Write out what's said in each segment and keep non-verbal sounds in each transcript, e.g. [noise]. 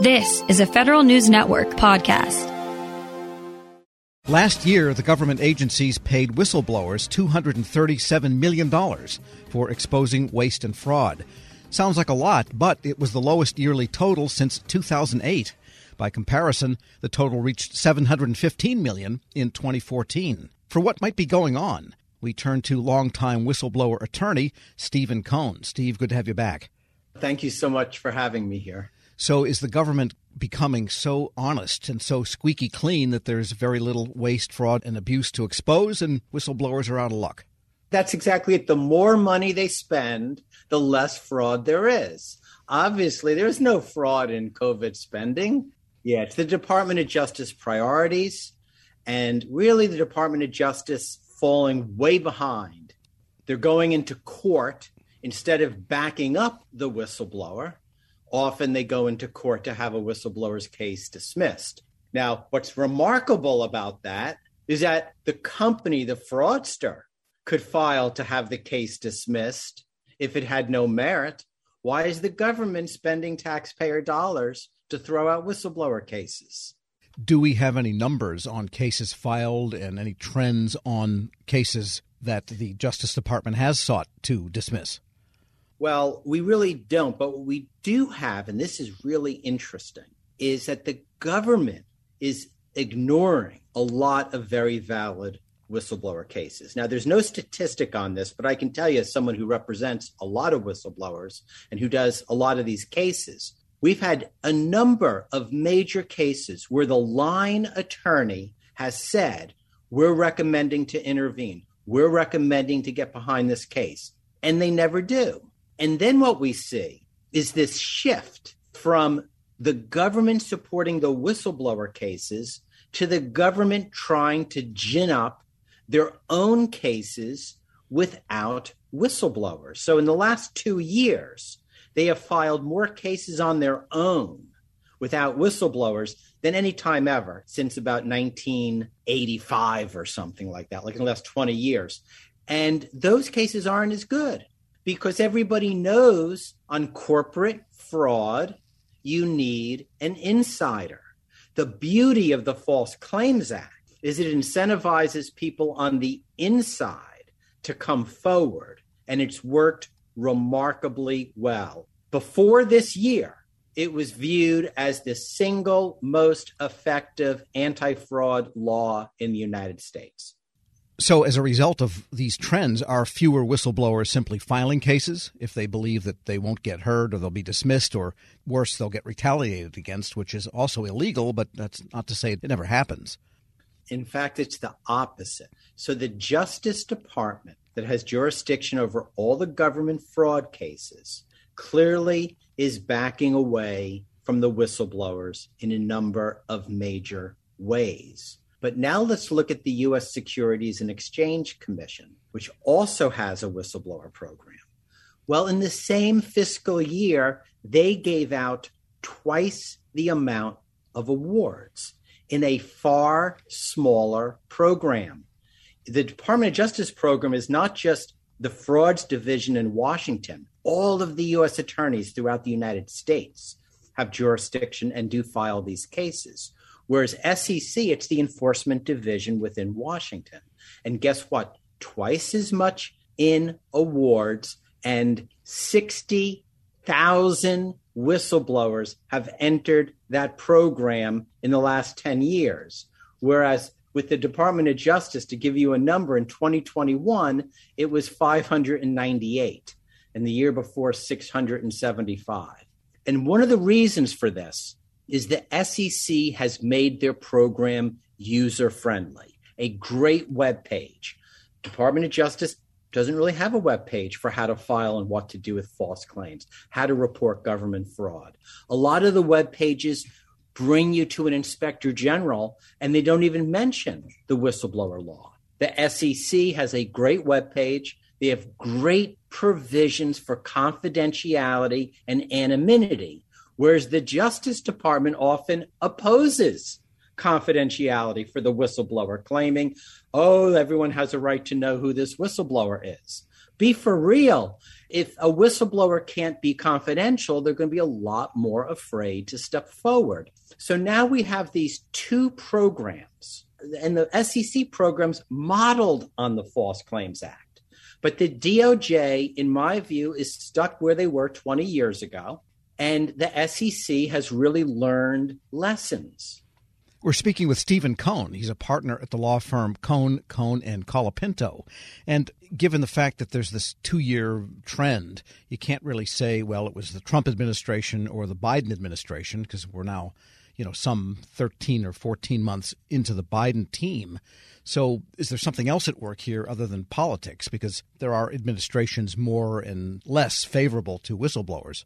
This is a Federal News Network podcast. Last year, the government agencies paid whistleblowers $237 million for exposing waste and fraud. Sounds like a lot, but it was the lowest yearly total since 2008. By comparison, the total reached 715 million in 2014. For what might be going on, we turn to longtime whistleblower attorney Stephen Kohn. Steve, good to have you back. Thank you so much for having me here. So, is the government becoming so honest and so squeaky clean that there's very little waste, fraud, and abuse to expose, and whistleblowers are out of luck? That's exactly it. The more money they spend, the less fraud there is. Obviously, there's no fraud in COVID spending. Yeah, it's the Department of Justice priorities, and really the Department of Justice falling way behind. They're going into court instead of backing up the whistleblower often they go into court to have a whistleblower's case dismissed. Now, what's remarkable about that is that the company, the fraudster, could file to have the case dismissed if it had no merit. Why is the government spending taxpayer dollars to throw out whistleblower cases? Do we have any numbers on cases filed and any trends on cases that the Justice Department has sought to dismiss? Well, we really don't. But what we do have, and this is really interesting, is that the government is ignoring a lot of very valid whistleblower cases. Now, there's no statistic on this, but I can tell you, as someone who represents a lot of whistleblowers and who does a lot of these cases, we've had a number of major cases where the line attorney has said, We're recommending to intervene, we're recommending to get behind this case. And they never do. And then what we see is this shift from the government supporting the whistleblower cases to the government trying to gin up their own cases without whistleblowers. So in the last two years, they have filed more cases on their own without whistleblowers than any time ever since about 1985 or something like that, like in the last 20 years. And those cases aren't as good because everybody knows on corporate fraud, you need an insider. The beauty of the False Claims Act is it incentivizes people on the inside to come forward, and it's worked remarkably well. Before this year, it was viewed as the single most effective anti fraud law in the United States. So, as a result of these trends, are fewer whistleblowers simply filing cases if they believe that they won't get heard or they'll be dismissed, or worse, they'll get retaliated against, which is also illegal, but that's not to say it never happens. In fact, it's the opposite. So, the Justice Department, that has jurisdiction over all the government fraud cases, clearly is backing away from the whistleblowers in a number of major ways. But now let's look at the US Securities and Exchange Commission, which also has a whistleblower program. Well, in the same fiscal year, they gave out twice the amount of awards in a far smaller program. The Department of Justice program is not just the frauds division in Washington. All of the US attorneys throughout the United States have jurisdiction and do file these cases. Whereas SEC, it's the enforcement division within Washington. And guess what? Twice as much in awards and 60,000 whistleblowers have entered that program in the last 10 years. Whereas with the Department of Justice, to give you a number, in 2021, it was 598, and the year before, 675. And one of the reasons for this is the SEC has made their program user friendly, a great web page. Department of Justice doesn't really have a web page for how to file and what to do with false claims, how to report government fraud. A lot of the web pages bring you to an inspector general and they don't even mention the whistleblower law. The SEC has a great web page. They have great provisions for confidentiality and anonymity whereas the Justice Department often opposes confidentiality for the whistleblower, claiming, oh, everyone has a right to know who this whistleblower is. Be for real. If a whistleblower can't be confidential, they're going to be a lot more afraid to step forward. So now we have these two programs, and the SEC programs modeled on the False Claims Act. But the DOJ, in my view, is stuck where they were 20 years ago. And the SEC has really learned lessons. We're speaking with Stephen Kohn. He's a partner at the law firm Kohn, Kohn, and Colapinto. And given the fact that there's this two year trend, you can't really say, well, it was the Trump administration or the Biden administration, because we're now, you know, some 13 or 14 months into the Biden team. So is there something else at work here other than politics? Because there are administrations more and less favorable to whistleblowers.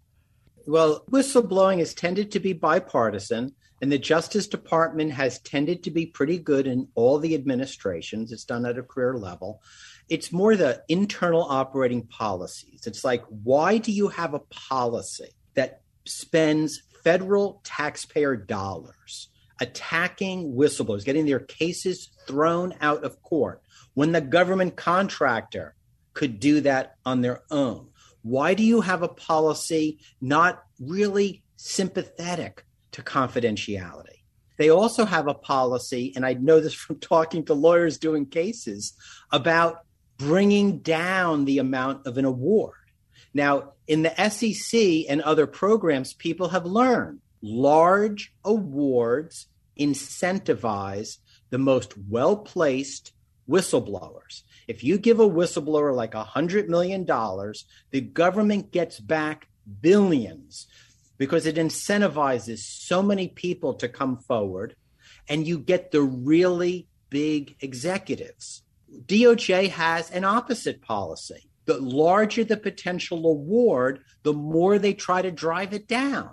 Well, whistleblowing has tended to be bipartisan and the Justice Department has tended to be pretty good in all the administrations. It's done at a career level. It's more the internal operating policies. It's like, why do you have a policy that spends federal taxpayer dollars attacking whistleblowers, getting their cases thrown out of court when the government contractor could do that on their own? Why do you have a policy not really sympathetic to confidentiality. They also have a policy, and I know this from [laughs] talking to lawyers doing cases, about bringing down the amount of an award. Now, in the SEC and other programs, people have learned large awards incentivize the most well placed whistleblowers. If you give a whistleblower like $100 million, the government gets back billions because it incentivizes so many people to come forward and you get the really big executives. DOJ has an opposite policy. The larger the potential award, the more they try to drive it down.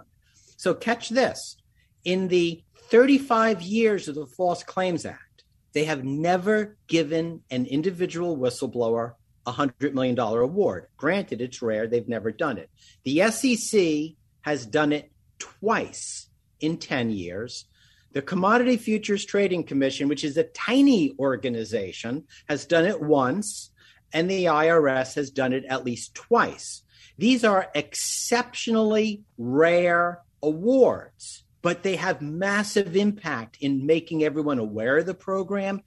So, catch this in the 35 years of the False Claims Act, they have never given an individual whistleblower a $100 million award. Granted, it's rare, they've never done it. The SEC has done it twice in 10 years. The Commodity Futures Trading Commission, which is a tiny organization, has done it once, and the IRS has done it at least twice. These are exceptionally rare awards, but they have massive impact in making everyone aware of the program.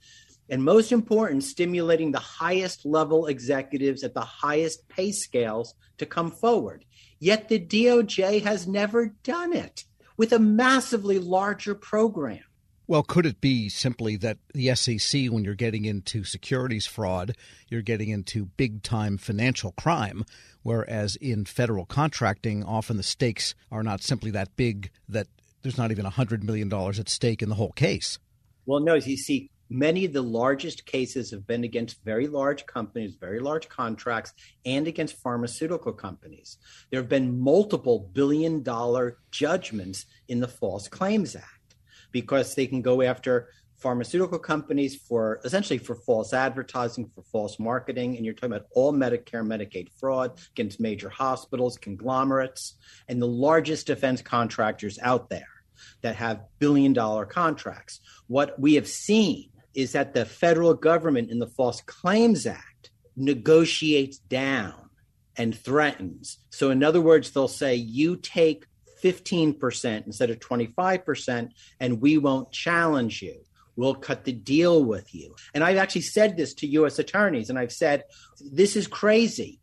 And most important, stimulating the highest level executives at the highest pay scales to come forward. Yet the DOJ has never done it with a massively larger program. Well, could it be simply that the SEC, when you're getting into securities fraud, you're getting into big time financial crime, whereas in federal contracting, often the stakes are not simply that big that there's not even $100 million at stake in the whole case? Well, no, you see, many of the largest cases have been against very large companies, very large contracts, and against pharmaceutical companies. There have been multiple billion dollar judgments in the False Claims Act because they can go after pharmaceutical companies for essentially for false advertising, for false marketing. And you're talking about all Medicare, Medicaid fraud against major hospitals, conglomerates, and the largest defense contractors out there that have billion dollar contracts. What we have seen is that the federal government in the False Claims Act negotiates down and threatens. So, in other words, they'll say, you take 15% instead of 25%, and we won't challenge you. We'll cut the deal with you. And I've actually said this to US attorneys, and I've said, this is crazy.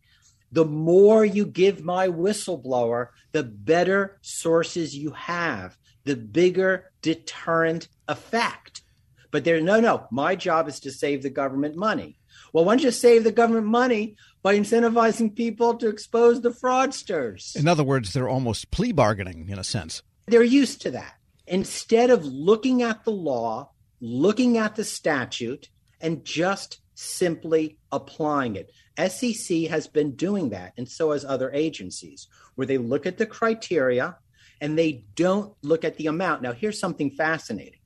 The more you give my whistleblower, the better sources you have, the bigger deterrent effect. But there, no, no, my job is to save the government money. Well, why don't you save the government money by incentivizing people to expose the fraudsters? In other words, they're almost plea bargaining in a sense. They're used to that. Instead of looking at the law, looking at the statute, and just simply applying it. SEC has been doing that, and so has other agencies, where they look at the criteria and they don't look at the amount. Now, here's something fascinating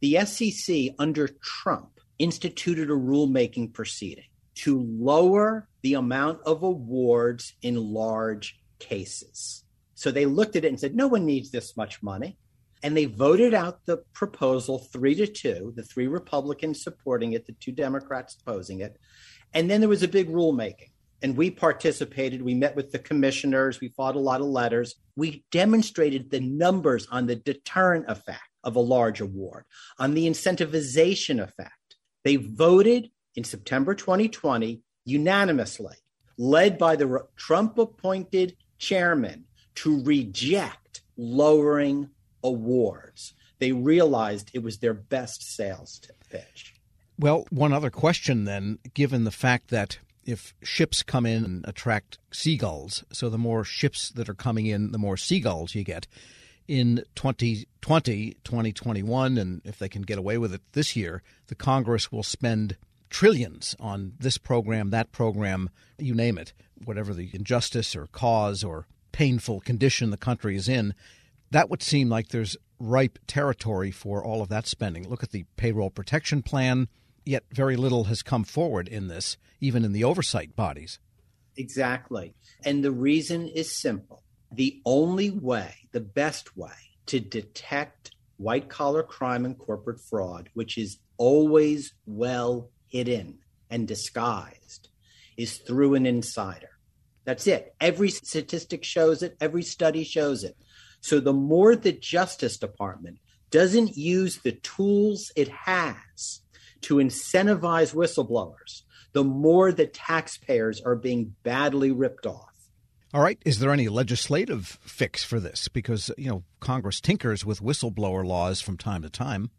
the SEC under Trump instituted a rulemaking proceeding to lower the amount of awards in large cases. So they looked at it and said, no one needs this much money. And they voted out the proposal three to two, the three Republicans supporting it, the two Democrats opposing it. And then there was a big rulemaking. And we participated. We met with the commissioners. We fought a lot of letters. We demonstrated the numbers on the deterrent effect of a large award, on the incentivization effect. They voted in September 2020 unanimously, led by the Trump appointed chairman, to reject lowering awards. They realized it was their best sales pitch. Well, one other question then, given the fact that if ships come in and attract seagulls, so the more ships that are coming in, the more seagulls you get. In 2020, 2021, and if they can get away with it this year, the Congress will spend trillions on this program, that program, you name it, whatever the injustice or cause or painful condition the country is in. That would seem like there's ripe territory for all of that spending. Look at the payroll protection plan, yet very little has come forward in this, even in the oversight bodies. Exactly. And the reason is simple. The only way, the best way to detect white collar crime and corporate fraud, which is always well hidden and disguised, is through an insider. That's it. Every statistic shows it, every study shows it. So the more the Justice Department doesn't use the tools it has to incentivize whistleblowers, the more the taxpayers are being badly ripped off. All right. Is there any legislative fix for this? Because, you know, Congress tinkers with whistleblower laws from time to time.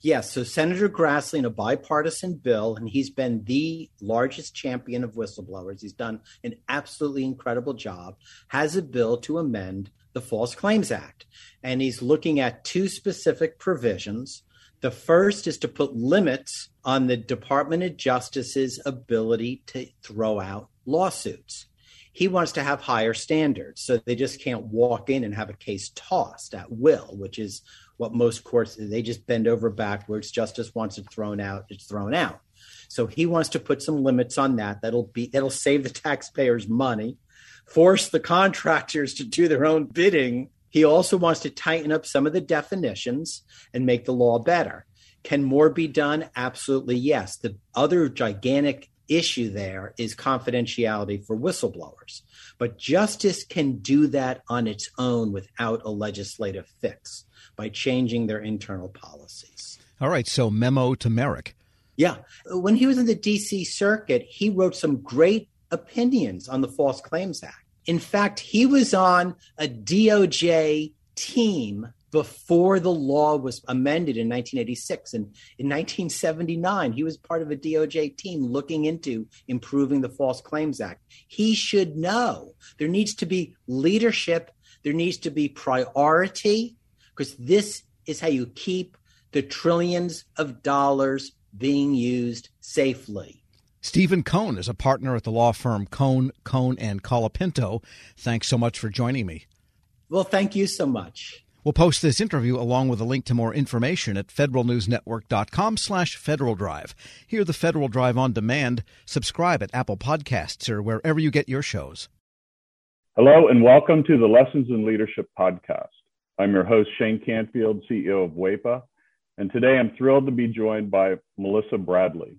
Yes. So Senator Grassley in a bipartisan bill, and he's been the largest champion of whistleblowers. He's done an absolutely incredible job, has a bill to amend the False Claims Act. And he's looking at two specific provisions the first is to put limits on the Department of Justice's ability to throw out lawsuits. He wants to have higher standards, so they just can't walk in and have a case tossed at will, which is what most courts they just bend over backwards. Justice wants it thrown out, it's thrown out. So he wants to put some limits on that. That'll be that'll save the taxpayers money, force the contractors to do their own bidding he also wants to tighten up some of the definitions and make the law better. Can more be done? Absolutely yes. The other gigantic issue there is confidentiality for whistleblowers. But justice can do that on its own without a legislative fix by changing their internal policies. All right. So, memo to Merrick. Yeah. When he was in the DC circuit, he wrote some great opinions on the False Claims Act. In fact, he was on a DOJ team before the law was amended in 1986. And in 1979, he was part of a DOJ team looking into improving the False Claims Act. He should know there needs to be leadership, there needs to be priority, because this is how you keep the trillions of dollars being used safely. Stephen Kohn is a partner at the law firm Kohn, Kohn and Colapinto. Thanks so much for joining me. Well, thank you so much. We'll post this interview along with a link to more information at federalnewsnetwork.com slash Federal Drive. Hear the Federal Drive on demand. Subscribe at Apple Podcasts or wherever you get your shows. Hello and welcome to the Lessons in Leadership podcast. I'm your host, Shane Canfield, CEO of WEPA. And today I'm thrilled to be joined by Melissa Bradley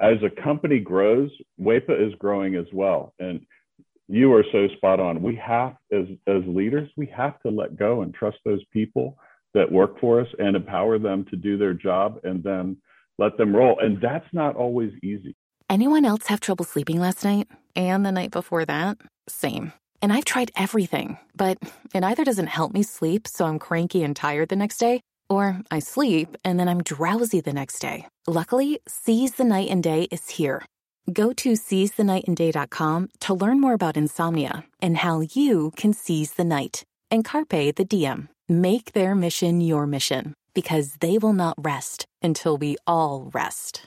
as a company grows, WEPA is growing as well. And you are so spot on. We have, as, as leaders, we have to let go and trust those people that work for us and empower them to do their job and then let them roll. And that's not always easy. Anyone else have trouble sleeping last night and the night before that? Same. And I've tried everything, but it either doesn't help me sleep, so I'm cranky and tired the next day or I sleep and then I'm drowsy the next day. Luckily, Seize the Night and Day is here. Go to seizethenightandday.com to learn more about insomnia and how you can seize the night. And Carpe the DM. Make their mission your mission because they will not rest until we all rest.